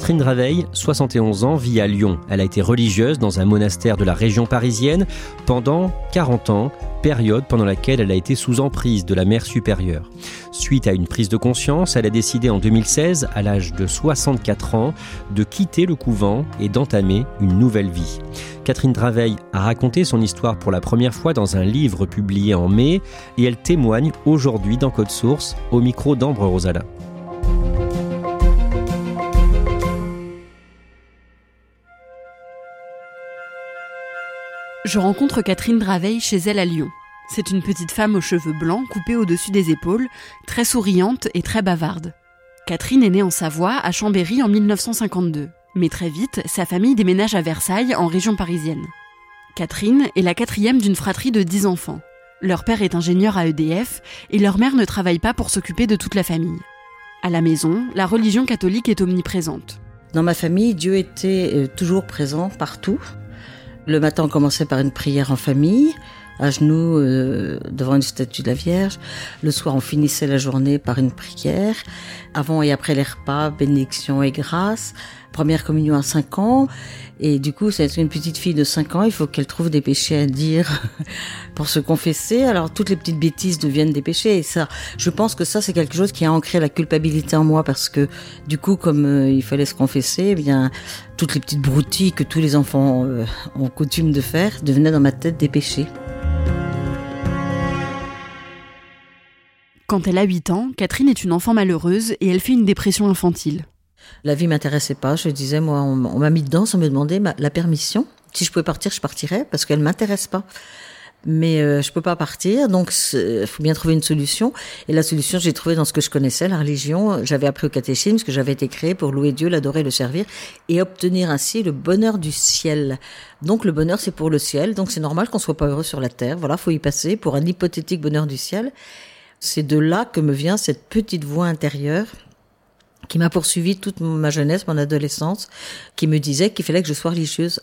Catherine Draveil, 71 ans, vit à Lyon. Elle a été religieuse dans un monastère de la région parisienne pendant 40 ans, période pendant laquelle elle a été sous emprise de la mère supérieure. Suite à une prise de conscience, elle a décidé en 2016, à l'âge de 64 ans, de quitter le couvent et d'entamer une nouvelle vie. Catherine Draveil a raconté son histoire pour la première fois dans un livre publié en mai et elle témoigne aujourd'hui dans Code Source au micro d'Ambre Rosala. Je rencontre Catherine Draveil chez elle à Lyon. C'est une petite femme aux cheveux blancs coupés au-dessus des épaules, très souriante et très bavarde. Catherine est née en Savoie, à Chambéry en 1952. Mais très vite, sa famille déménage à Versailles, en région parisienne. Catherine est la quatrième d'une fratrie de 10 enfants. Leur père est ingénieur à EDF et leur mère ne travaille pas pour s'occuper de toute la famille. À la maison, la religion catholique est omniprésente. Dans ma famille, Dieu était euh, toujours présent partout. Le matin, on commençait par une prière en famille, à genoux euh, devant une statue de la Vierge. Le soir, on finissait la journée par une prière. Avant et après les repas, bénédiction et grâce. Première communion à 5 ans. Et du coup, c'est une petite fille de 5 ans, il faut qu'elle trouve des péchés à dire pour se confesser. Alors, toutes les petites bêtises deviennent des péchés. Et ça, je pense que ça, c'est quelque chose qui a ancré la culpabilité en moi parce que, du coup, comme euh, il fallait se confesser, eh bien, toutes les petites broutilles que tous les enfants euh, ont coutume de faire devenaient dans ma tête des péchés. Quand elle a 8 ans, Catherine est une enfant malheureuse et elle fait une dépression infantile. La vie m'intéressait pas. Je disais, moi, on, m'a mis dedans sans me demander ma- la permission. Si je pouvais partir, je partirais parce qu'elle m'intéresse pas. Mais euh, je peux pas partir, donc il faut bien trouver une solution. Et la solution, j'ai trouvé dans ce que je connaissais, la religion. J'avais appris au catéchisme que j'avais été créé pour louer Dieu, l'adorer, le servir et obtenir ainsi le bonheur du ciel. Donc le bonheur, c'est pour le ciel. Donc c'est normal qu'on soit pas heureux sur la terre. Voilà, faut y passer pour un hypothétique bonheur du ciel. C'est de là que me vient cette petite voix intérieure qui m'a poursuivi toute ma jeunesse, mon adolescence, qui me disait qu'il fallait que je sois religieuse.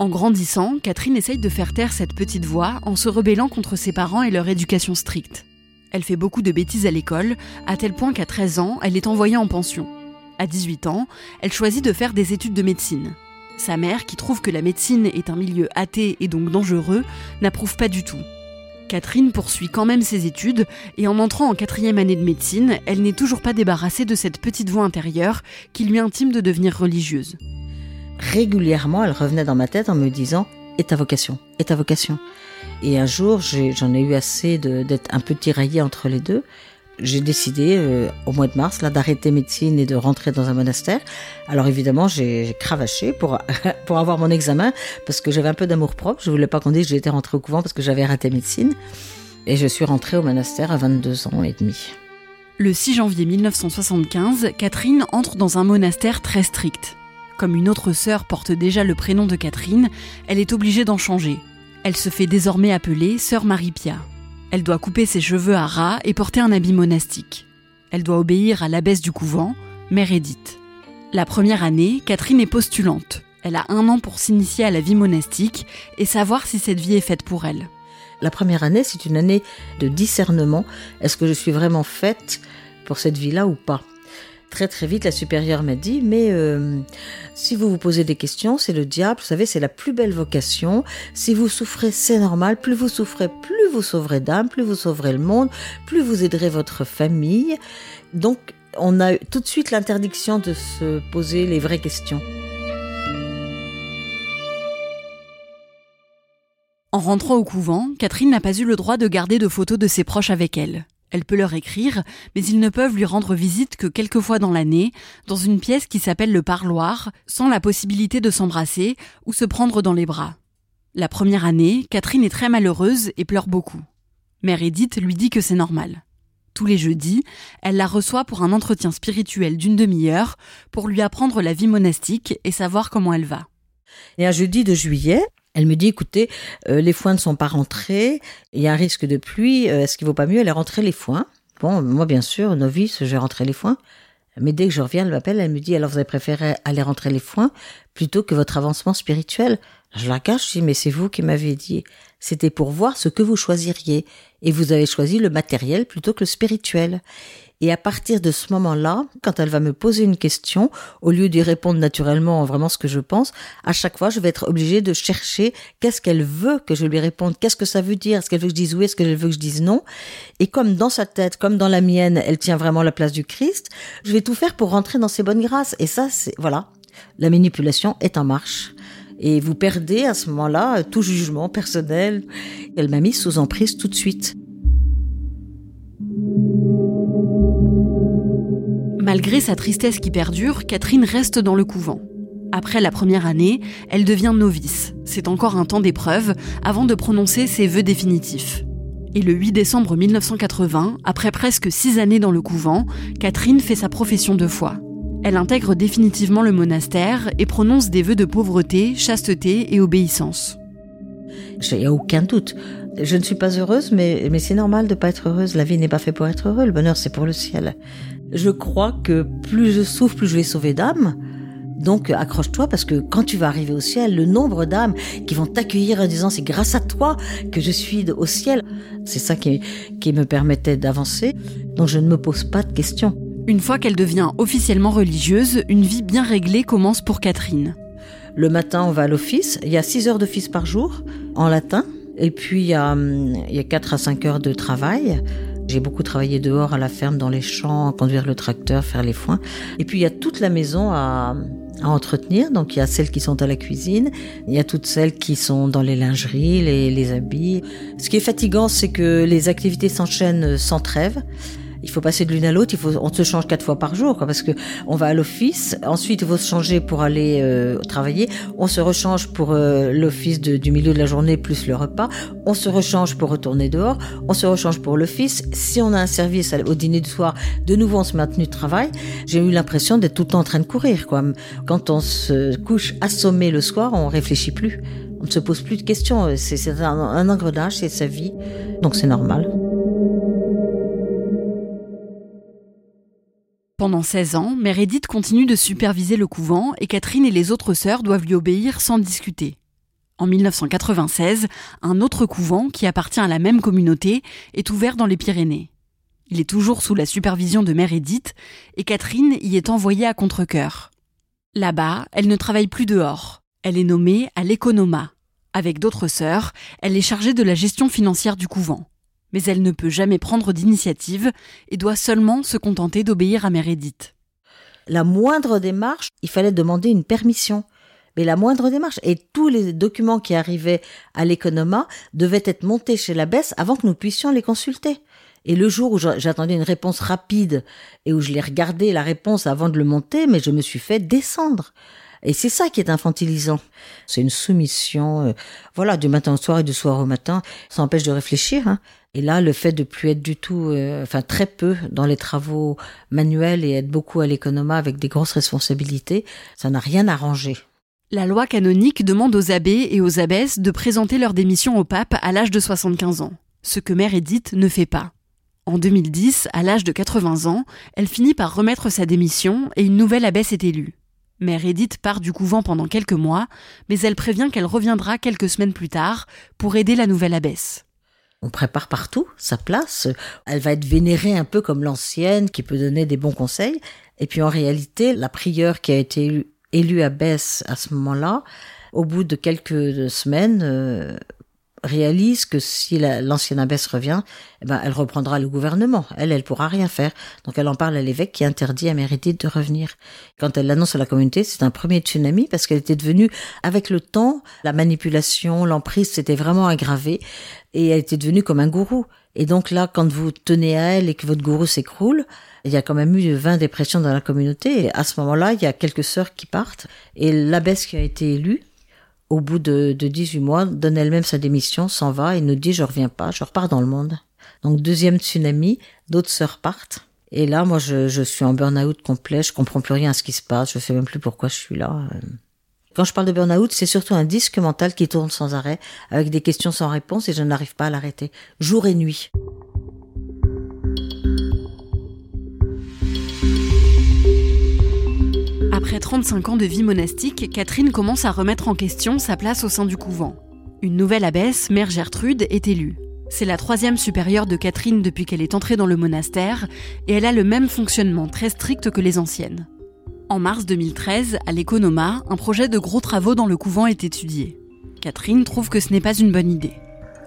En grandissant, Catherine essaye de faire taire cette petite voix en se rebellant contre ses parents et leur éducation stricte. Elle fait beaucoup de bêtises à l'école, à tel point qu'à 13 ans, elle est envoyée en pension. À 18 ans, elle choisit de faire des études de médecine. Sa mère, qui trouve que la médecine est un milieu athée et donc dangereux, n'approuve pas du tout. Catherine poursuit quand même ses études et en entrant en quatrième année de médecine, elle n'est toujours pas débarrassée de cette petite voix intérieure qui lui intime de devenir religieuse. Régulièrement, elle revenait dans ma tête en me disant Et ta vocation Et ta vocation? Et un jour, j'en ai, eu assez d'être un peu tiraillée entre les deux. J'ai décidé, euh, au mois de mars, là, d'arrêter médecine et de rentrer dans un monastère. Alors évidemment, j'ai cravaché pour, pour avoir mon examen, parce que j'avais un peu d'amour propre. Je voulais pas qu'on dise que j'étais rentrée au couvent parce que j'avais raté médecine. Et je suis rentrée au monastère à 22 ans et demi. Le 6 janvier 1975, Catherine entre dans un monastère très strict. Comme une autre sœur porte déjà le prénom de Catherine, elle est obligée d'en changer. Elle se fait désormais appeler Sœur Marie-Pia. Elle doit couper ses cheveux à ras et porter un habit monastique. Elle doit obéir à l'abbesse du couvent, Mère Édith. La première année, Catherine est postulante. Elle a un an pour s'initier à la vie monastique et savoir si cette vie est faite pour elle. La première année, c'est une année de discernement. Est-ce que je suis vraiment faite pour cette vie-là ou pas? Très très vite, la supérieure m'a dit, mais euh, si vous vous posez des questions, c'est le diable, vous savez, c'est la plus belle vocation. Si vous souffrez, c'est normal. Plus vous souffrez, plus vous sauverez d'âme, plus vous sauverez le monde, plus vous aiderez votre famille. Donc, on a tout de suite l'interdiction de se poser les vraies questions. En rentrant au couvent, Catherine n'a pas eu le droit de garder de photos de ses proches avec elle. Elle peut leur écrire, mais ils ne peuvent lui rendre visite que quelques fois dans l'année, dans une pièce qui s'appelle le parloir, sans la possibilité de s'embrasser ou se prendre dans les bras. La première année, Catherine est très malheureuse et pleure beaucoup. Mère Edith lui dit que c'est normal. Tous les jeudis, elle la reçoit pour un entretien spirituel d'une demi-heure pour lui apprendre la vie monastique et savoir comment elle va. Et un jeudi de juillet, elle me dit, écoutez, euh, les foins ne sont pas rentrés, il y a un risque de pluie, euh, est-ce qu'il vaut pas mieux aller rentrer les foins? Bon, moi bien sûr, novice, je vais rentrer les foins. Mais dès que je reviens, elle m'appelle, elle me dit, alors vous avez préféré aller rentrer les foins plutôt que votre avancement spirituel? Je la cache, je dis, mais c'est vous qui m'avez dit. C'était pour voir ce que vous choisiriez. Et vous avez choisi le matériel plutôt que le spirituel. Et à partir de ce moment-là, quand elle va me poser une question, au lieu d'y répondre naturellement vraiment ce que je pense, à chaque fois, je vais être obligée de chercher qu'est-ce qu'elle veut que je lui réponde, qu'est-ce que ça veut dire, est-ce qu'elle veut que je dise oui, est-ce qu'elle veut que je dise non? Et comme dans sa tête, comme dans la mienne, elle tient vraiment la place du Christ, je vais tout faire pour rentrer dans ses bonnes grâces. Et ça, c'est, voilà, la manipulation est en marche. Et vous perdez à ce moment-là tout jugement personnel. Elle m'a mis sous emprise tout de suite. Malgré sa tristesse qui perdure, Catherine reste dans le couvent. Après la première année, elle devient novice. C'est encore un temps d'épreuve avant de prononcer ses vœux définitifs. Et le 8 décembre 1980, après presque six années dans le couvent, Catherine fait sa profession de foi. Elle intègre définitivement le monastère et prononce des vœux de pauvreté, chasteté et obéissance. A aucun doute. Je ne suis pas heureuse, mais, mais c'est normal de ne pas être heureuse. La vie n'est pas faite pour être heureux. Le bonheur, c'est pour le ciel. Je crois que plus je souffre, plus je vais sauver d'âmes. Donc accroche-toi parce que quand tu vas arriver au ciel, le nombre d'âmes qui vont t'accueillir en disant c'est grâce à toi que je suis au ciel, c'est ça qui, qui me permettait d'avancer. Donc je ne me pose pas de questions. Une fois qu'elle devient officiellement religieuse, une vie bien réglée commence pour Catherine. Le matin, on va à l'office. Il y a 6 heures d'office par jour en latin. Et puis, il y, a, il y a 4 à 5 heures de travail. J'ai beaucoup travaillé dehors à la ferme, dans les champs, conduire le tracteur, faire les foins. Et puis il y a toute la maison à, entretenir. Donc il y a celles qui sont à la cuisine, il y a toutes celles qui sont dans les lingeries, les habits. Ce qui est fatigant, c'est que les activités s'enchaînent sans trêve il faut passer de l'une à l'autre. Il faut, on se change quatre fois par jour, quoi, parce que on va à l'office. Ensuite, il faut se changer pour aller euh, travailler. On se rechange pour euh, l'office du milieu de la journée plus le repas. On se rechange pour retourner dehors. On se rechange pour l'office. Si on a un service au dîner du soir, de nouveau on se tenue de travail. J'ai eu l'impression d'être tout le temps en train de courir, quoi. Quand on se couche assommé le soir, on réfléchit plus. On ne se pose plus de questions. C'est un, un engrenage, c'est sa vie. Donc c'est normal. Pendant 16 ans, Mère Edith continue de superviser le couvent et Catherine et les autres sœurs doivent lui obéir sans discuter. En 1996, un autre couvent, qui appartient à la même communauté, est ouvert dans les Pyrénées. Il est toujours sous la supervision de Mère Edith et Catherine y est envoyée à contre-coeur. Là-bas, elle ne travaille plus dehors. Elle est nommée à l'économa. Avec d'autres sœurs, elle est chargée de la gestion financière du couvent mais elle ne peut jamais prendre d'initiative et doit seulement se contenter d'obéir à Mère Edith. La moindre démarche, il fallait demander une permission. Mais la moindre démarche, et tous les documents qui arrivaient à l'économa devaient être montés chez la baisse avant que nous puissions les consulter. Et le jour où j'attendais une réponse rapide et où je l'ai regardé la réponse avant de le monter, mais je me suis fait descendre. Et c'est ça qui est infantilisant. C'est une soumission, euh, voilà, du matin au soir et du soir au matin. Ça empêche de réfléchir. Hein. Et là, le fait de plus être du tout, euh, enfin très peu dans les travaux manuels et être beaucoup à l'économa avec des grosses responsabilités, ça n'a rien arrangé. La loi canonique demande aux abbés et aux abbesses de présenter leur démission au pape à l'âge de 75 ans, ce que Mère Edith ne fait pas. En 2010, à l'âge de 80 ans, elle finit par remettre sa démission et une nouvelle abbesse est élue. Mère Edith part du couvent pendant quelques mois, mais elle prévient qu'elle reviendra quelques semaines plus tard pour aider la nouvelle abbesse. On prépare partout sa place. Elle va être vénérée un peu comme l'ancienne qui peut donner des bons conseils. Et puis en réalité, la prieure qui a été élue, abbesse à ce moment-là, au bout de quelques semaines, euh, réalise que si l'ancienne abbesse revient, eh ben, elle reprendra le gouvernement. Elle, elle pourra rien faire. Donc elle en parle à l'évêque qui interdit à Méridith de revenir. Quand elle l'annonce à la communauté, c'est un premier tsunami parce qu'elle était devenue, avec le temps, la manipulation, l'emprise s'était vraiment aggravée et elle était devenue comme un gourou. Et donc là, quand vous tenez à elle et que votre gourou s'écroule, il y a quand même eu 20 dépressions dans la communauté. Et à ce moment-là, il y a quelques sœurs qui partent. Et l'abbesse qui a été élue, au bout de, de 18 mois, donne elle-même sa démission, s'en va et nous dit je reviens pas, je repars dans le monde. Donc deuxième tsunami, d'autres sœurs partent. Et là, moi, je, je suis en burn-out complet, je comprends plus rien à ce qui se passe, je sais même plus pourquoi je suis là. Quand je parle de burn-out, c'est surtout un disque mental qui tourne sans arrêt, avec des questions sans réponse et je n'arrive pas à l'arrêter, jour et nuit. Après 35 ans de vie monastique, Catherine commence à remettre en question sa place au sein du couvent. Une nouvelle abbesse, Mère Gertrude, est élue. C'est la troisième supérieure de Catherine depuis qu'elle est entrée dans le monastère, et elle a le même fonctionnement très strict que les anciennes. En mars 2013, à l'Economa, un projet de gros travaux dans le couvent est étudié. Catherine trouve que ce n'est pas une bonne idée.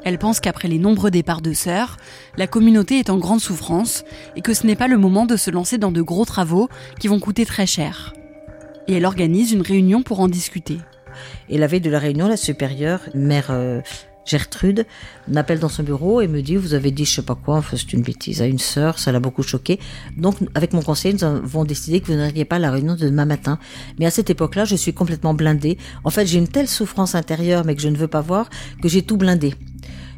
Elle pense qu'après les nombreux départs de sœurs, la communauté est en grande souffrance et que ce n'est pas le moment de se lancer dans de gros travaux qui vont coûter très cher et elle organise une réunion pour en discuter. Et la veille de la réunion, la supérieure, mère euh, Gertrude, m'appelle dans son bureau et me dit Vous avez dit je sais pas quoi, enfin, c'est une bêtise à une sœur, ça l'a beaucoup choqué. Donc, avec mon conseiller, nous avons décidé que vous n'iriez pas à la réunion de demain matin. Mais à cette époque-là, je suis complètement blindée. En fait, j'ai une telle souffrance intérieure, mais que je ne veux pas voir, que j'ai tout blindé.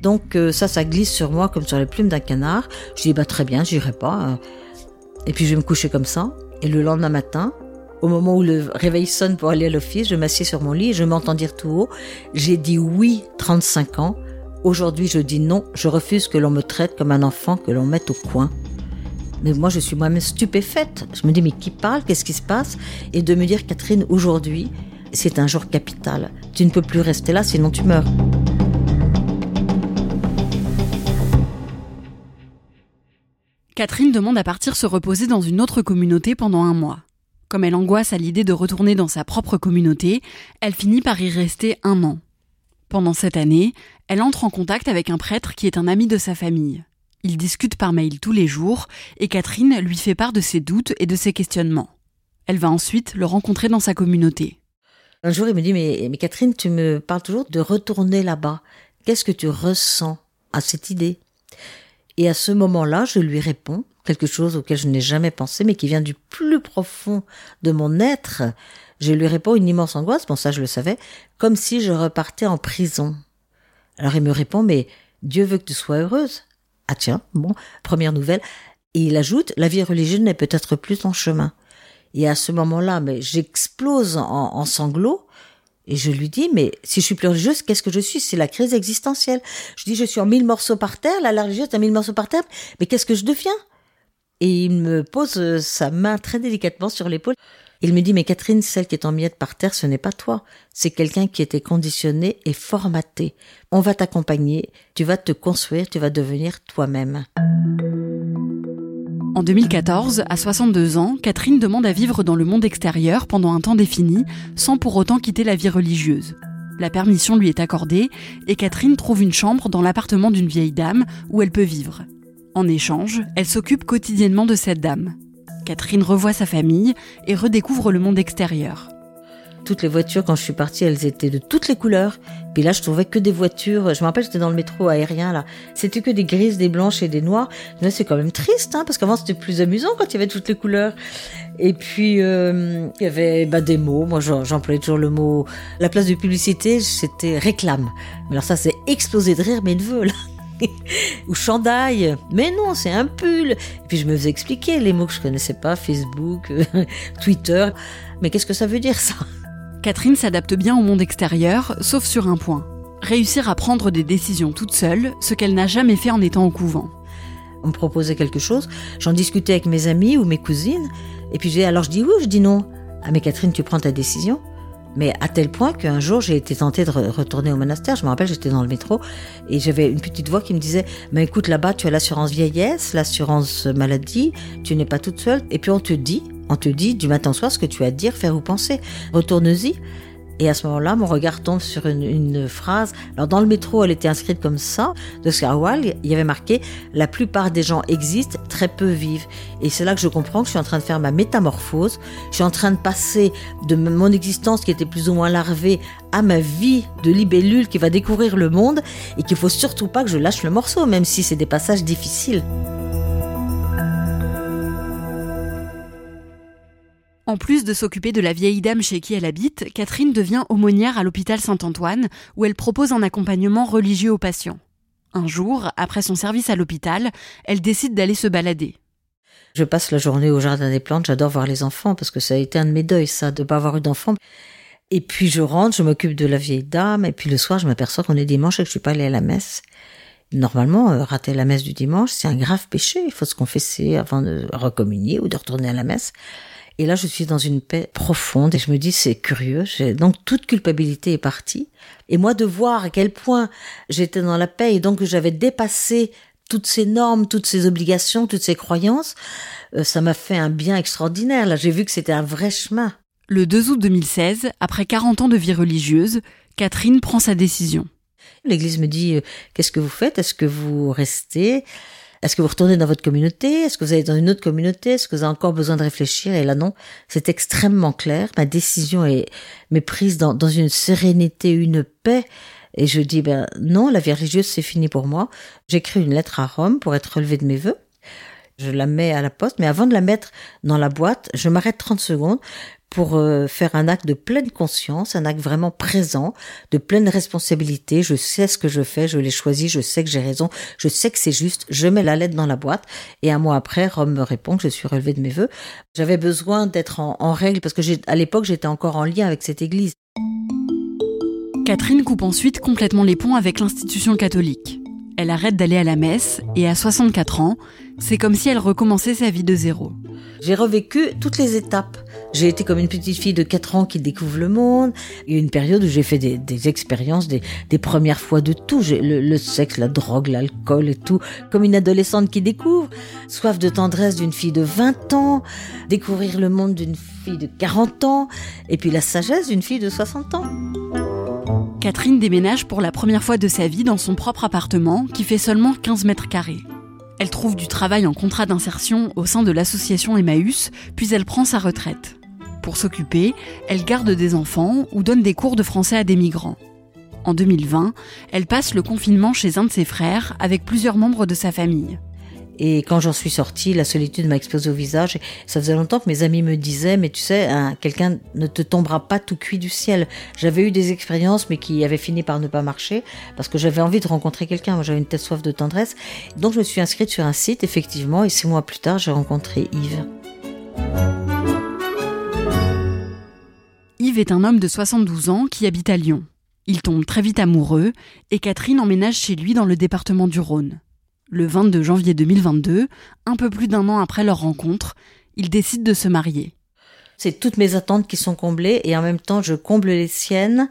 Donc, euh, ça, ça glisse sur moi comme sur les plumes d'un canard. Je dis Bah, très bien, j'irai pas. Hein. Et puis, je vais me coucher comme ça. Et le lendemain matin, au moment où le réveil sonne pour aller à l'office, je m'assieds sur mon lit et je m'entends dire tout haut, j'ai dit oui 35 ans, aujourd'hui je dis non, je refuse que l'on me traite comme un enfant, que l'on mette au coin. Mais moi je suis moi-même stupéfaite. Je me dis mais qui parle, qu'est-ce qui se passe? Et de me dire Catherine, aujourd'hui, c'est un jour capital. Tu ne peux plus rester là sinon tu meurs. Catherine demande à partir se reposer dans une autre communauté pendant un mois. Comme elle angoisse à l'idée de retourner dans sa propre communauté, elle finit par y rester un an. Pendant cette année, elle entre en contact avec un prêtre qui est un ami de sa famille. Ils discutent par mail tous les jours et Catherine lui fait part de ses doutes et de ses questionnements. Elle va ensuite le rencontrer dans sa communauté. Un jour, il me dit, mais, mais Catherine, tu me parles toujours de retourner là-bas. Qu'est-ce que tu ressens à cette idée? Et à ce moment-là, je lui réponds, quelque chose auquel je n'ai jamais pensé, mais qui vient du plus profond de mon être, je lui réponds une immense angoisse, bon ça je le savais, comme si je repartais en prison. Alors il me répond, mais Dieu veut que tu sois heureuse. Ah tiens, bon, première nouvelle. Et il ajoute, la vie religieuse n'est peut-être plus ton chemin. Et à ce moment-là, mais j'explose en, sanglots. Et je lui dis, mais si je suis plus religieuse, qu'est-ce que je suis? C'est la crise existentielle. Je dis, je suis en mille morceaux par terre, la religieuse est en mille morceaux par terre, mais qu'est-ce que je deviens? Et il me pose euh, sa main très délicatement sur l'épaule. Il me dit, mais Catherine, celle qui est en miettes par terre, ce n'est pas toi. C'est quelqu'un qui était conditionné et formaté. On va t'accompagner, tu vas te construire, tu vas devenir toi-même. En 2014, à 62 ans, Catherine demande à vivre dans le monde extérieur pendant un temps défini, sans pour autant quitter la vie religieuse. La permission lui est accordée et Catherine trouve une chambre dans l'appartement d'une vieille dame où elle peut vivre. En échange, elle s'occupe quotidiennement de cette dame. Catherine revoit sa famille et redécouvre le monde extérieur. Toutes les voitures, quand je suis partie, elles étaient de toutes les couleurs. Puis là, je trouvais que des voitures. Je me rappelle, j'étais dans le métro aérien, là. C'était que des grises, des blanches et des noires. Là, c'est quand même triste, hein, parce qu'avant, c'était plus amusant quand il y avait toutes les couleurs. Et puis, euh, il y avait bah, des mots. Moi, j'employais toujours le mot. La place de publicité, c'était réclame. Mais alors ça, c'est explosé de rire mes neveux, là. ou chandail. Mais non, c'est un pull. Et puis je me faisais expliquer les mots que je connaissais pas, Facebook, Twitter. Mais qu'est-ce que ça veut dire ça? Catherine s'adapte bien au monde extérieur, sauf sur un point. Réussir à prendre des décisions toute seule, ce qu'elle n'a jamais fait en étant au couvent. On me proposait quelque chose, j'en discutais avec mes amis ou mes cousines, et puis alors je dis oui ou je dis non? Ah mais Catherine, tu prends ta décision mais à tel point qu'un jour, j'ai été tentée de retourner au monastère. Je me rappelle, j'étais dans le métro et j'avais une petite voix qui me disait, mais écoute, là-bas, tu as l'assurance vieillesse, l'assurance maladie, tu n'es pas toute seule. Et puis on te dit, on te dit du matin au soir ce que tu as à dire, faire ou penser. Retourne-y. Et à ce moment-là, mon regard tombe sur une, phrase. Alors dans le métro, elle était inscrite comme ça, de Wilde. Il y avait marqué La plupart des gens existent, très peu vivent. Et c'est là que je comprends que je suis en train de faire ma métamorphose. Je suis en train de passer de mon existence qui était plus ou moins larvée à ma vie de libellule qui va découvrir le monde et qu'il faut surtout pas que je lâche le morceau, même si c'est des passages difficiles. En plus de s'occuper de la vieille dame chez qui elle habite, Catherine devient aumônière à l'hôpital Saint-Antoine, où elle propose un accompagnement religieux aux patients. Un jour, après son service à l'hôpital, elle décide d'aller se balader. Je passe la journée au jardin des plantes, j'adore voir les enfants parce que ça a été un de mes deuils, ça, de pas avoir eu d'enfants. Et puis je rentre, je m'occupe de la vieille dame, et puis le soir, je m'aperçois qu'on est dimanche et que je suis pas allée à la messe. Normalement, euh, rater la messe du dimanche, c'est un grave péché. Il faut se confesser avant de recommunier ou de retourner à la messe. Et là, je suis dans une paix profonde et je me dis, c'est curieux. Donc, toute culpabilité est partie. Et moi, de voir à quel point j'étais dans la paix et donc que j'avais dépassé toutes ces normes, toutes ces obligations, toutes ces croyances, euh, ça m'a fait un bien extraordinaire. Là, j'ai vu que c'était un vrai chemin. Le 2 août 2016, après 40 ans de vie religieuse, Catherine prend sa décision. L'église me dit, euh, qu'est-ce que vous faites? Est-ce que vous restez? Est-ce que vous retournez dans votre communauté? Est-ce que vous allez dans une autre communauté? Est-ce que vous avez encore besoin de réfléchir? Et là, non, c'est extrêmement clair. Ma décision est, m'est prise dans, dans une sérénité, une paix. Et je dis, ben non, la vie religieuse, c'est fini pour moi. J'écris une lettre à Rome pour être relevée de mes vœux. Je la mets à la poste, mais avant de la mettre dans la boîte, je m'arrête 30 secondes pour euh, faire un acte de pleine conscience, un acte vraiment présent, de pleine responsabilité. Je sais ce que je fais, je l'ai choisi, je sais que j'ai raison, je sais que c'est juste. Je mets la lettre dans la boîte et un mois après, Rome me répond que je suis relevé de mes vœux. J'avais besoin d'être en, en, règle parce que à l'époque j'étais encore en lien avec cette église. Catherine coupe ensuite complètement les ponts avec l'institution catholique. Elle arrête d'aller à la messe et à 64 ans, c'est comme si elle recommençait sa vie de zéro. J'ai revécu toutes les étapes. J'ai été comme une petite fille de 4 ans qui découvre le monde. Il y a une période où j'ai fait des, expériences, des, premières fois de tout. Le, le sexe, la drogue, l'alcool et tout. Comme une adolescente qui découvre. Soif de tendresse d'une fille de 20 ans. Découvrir le monde d'une fille de 40 ans. Et puis la sagesse d'une fille de 60 ans. Catherine déménage pour la première fois de sa vie dans son propre appartement qui fait seulement 15 mètres carrés. Elle trouve du travail en contrat d'insertion au sein de l'association Emmaüs, puis elle prend sa retraite. Pour s'occuper, elle garde des enfants ou donne des cours de français à des migrants. En 2020, elle passe le confinement chez un de ses frères avec plusieurs membres de sa famille. Et quand j'en suis sortie, la solitude m'a explosé au visage. ça faisait longtemps que mes amis me disaient, mais tu sais, hein, quelqu'un ne te tombera pas tout cuit du ciel. J'avais eu des expériences, mais qui avaient fini par ne pas marcher, parce que j'avais envie de rencontrer quelqu'un. J'avais une telle soif de tendresse. Donc, je me suis inscrite sur un site, effectivement, et six mois plus tard, j'ai rencontré Yves. Yves est un homme de 72 ans qui habite à Lyon. Il tombe très vite amoureux, et Catherine emménage chez lui dans le département du Rhône. Le 22 janvier 2022, un peu plus d'un an après leur rencontre, ils décident de se marier. C'est toutes mes attentes qui sont comblées et en même temps je comble les siennes.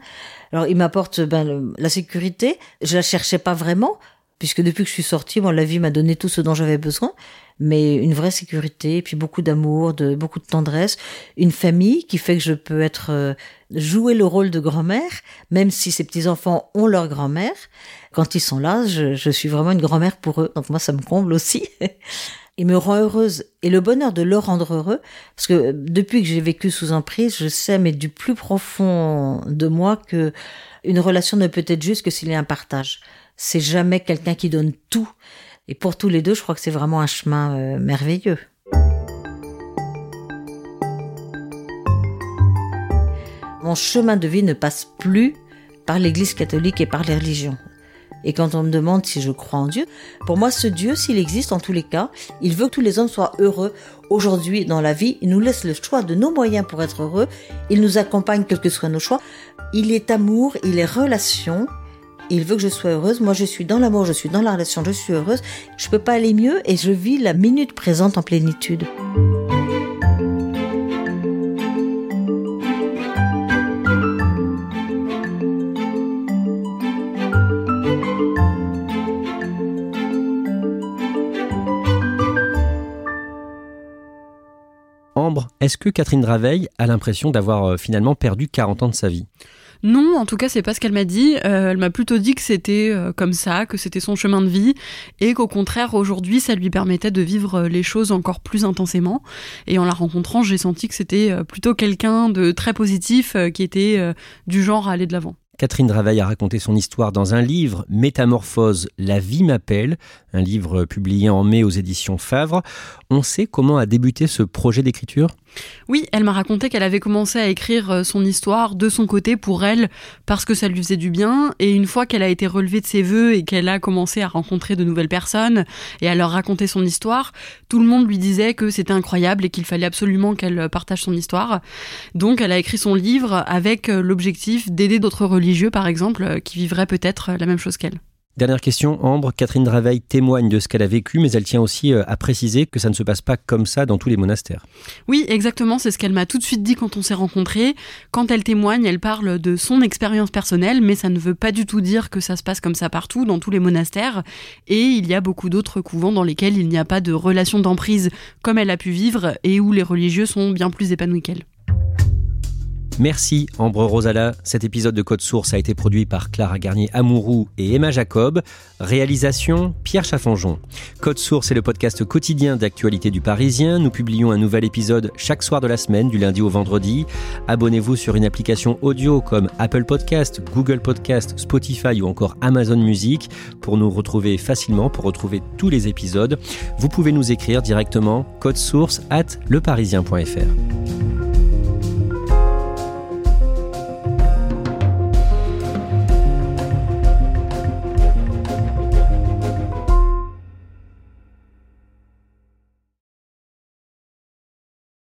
Alors il m'apporte ben, la sécurité, je la cherchais pas vraiment puisque depuis que je suis sortie, bon, la vie m'a donné tout ce dont j'avais besoin, mais une vraie sécurité, puis beaucoup d'amour, de beaucoup de tendresse, une famille qui fait que je peux être euh, jouer le rôle de grand-mère, même si ces petits enfants ont leur grand-mère. Quand ils sont là, je, je suis vraiment une grand-mère pour eux, donc moi ça me comble aussi. Il me rend heureuse et le bonheur de le rendre heureux, parce que depuis que j'ai vécu sous emprise, je sais, mais du plus profond de moi, que une relation ne peut être juste que s'il y a un partage c'est jamais quelqu'un qui donne tout. Et pour tous les deux, je crois que c'est vraiment un chemin euh, merveilleux. Mon chemin de vie ne passe plus par l'Église catholique et par les religions. Et quand on me demande si je crois en Dieu, pour moi, ce Dieu, s'il existe en tous les cas, il veut que tous les hommes soient heureux. Aujourd'hui, dans la vie, il nous laisse le choix de nos moyens pour être heureux. Il nous accompagne, quels que soient nos choix. Il est amour, il est relation il veut que je sois heureuse. Moi, je suis dans l'amour, je suis dans la relation, je suis heureuse. Je ne peux pas aller mieux et je vis la minute présente en plénitude. Ambre, est-ce que Catherine Draveil a l'impression d'avoir euh, finalement perdu 40 ans de sa vie? Non, en tout cas, c'est pas ce qu'elle m'a dit. Euh, elle m'a plutôt dit que c'était euh, comme ça, que c'était son chemin de vie, et qu'au contraire, aujourd'hui, ça lui permettait de vivre les choses encore plus intensément. Et en la rencontrant, j'ai senti que c'était plutôt quelqu'un de très positif, qui était du genre à aller de l'avant. Catherine Draveil a raconté son histoire dans un livre, Métamorphose, La vie m'appelle, un livre publié en mai aux éditions Favre. On sait comment a débuté ce projet d'écriture? Oui, elle m'a raconté qu'elle avait commencé à écrire euh, son histoire de son côté pour elle, parce que ça lui faisait du bien, et une fois qu'elle a été relevée de ses voeux et qu'elle a commencé à rencontrer de nouvelles personnes et à leur raconter son histoire, tout le monde lui disait que c'était incroyable et qu'il fallait absolument qu'elle partage son histoire. Donc elle a écrit son livre avec euh, l'objectif d'aider d'autres religieux religieux, par exemple, euh, qui vivraient peut-être euh, la même chose qu'elle. Dernière question, Ambre, Catherine Draveil témoigne de ce qu'elle a vécu, mais elle tient aussi euh, à préciser que ça ne se passe pas comme ça dans tous les monastères. Oui, exactement, c'est ce qu'elle m'a tout de suite dit quand on s'est rencontrés. Quand elle témoigne, elle parle de son expérience personnelle, mais ça ne veut pas du tout dire que ça se passe comme ça partout, dans tous les monastères. Et il y a beaucoup d'autres couvents dans lesquels il n'y a pas de relation d'emprise comme elle a pu vivre et où les religieux sont bien plus épanouis qu'elle. Merci Ambre Rosala. Cet épisode de Code Source a été produit par Clara Garnier Amourou et Emma Jacob. Réalisation Pierre Chaffanjon. Code Source est le podcast quotidien d'actualité du Parisien. Nous publions un nouvel épisode chaque soir de la semaine, du lundi au vendredi. Abonnez-vous sur une application audio comme Apple Podcast, Google Podcast, Spotify ou encore Amazon Music pour nous retrouver facilement, pour retrouver tous les épisodes. Vous pouvez nous écrire directement code source at leparisien.fr.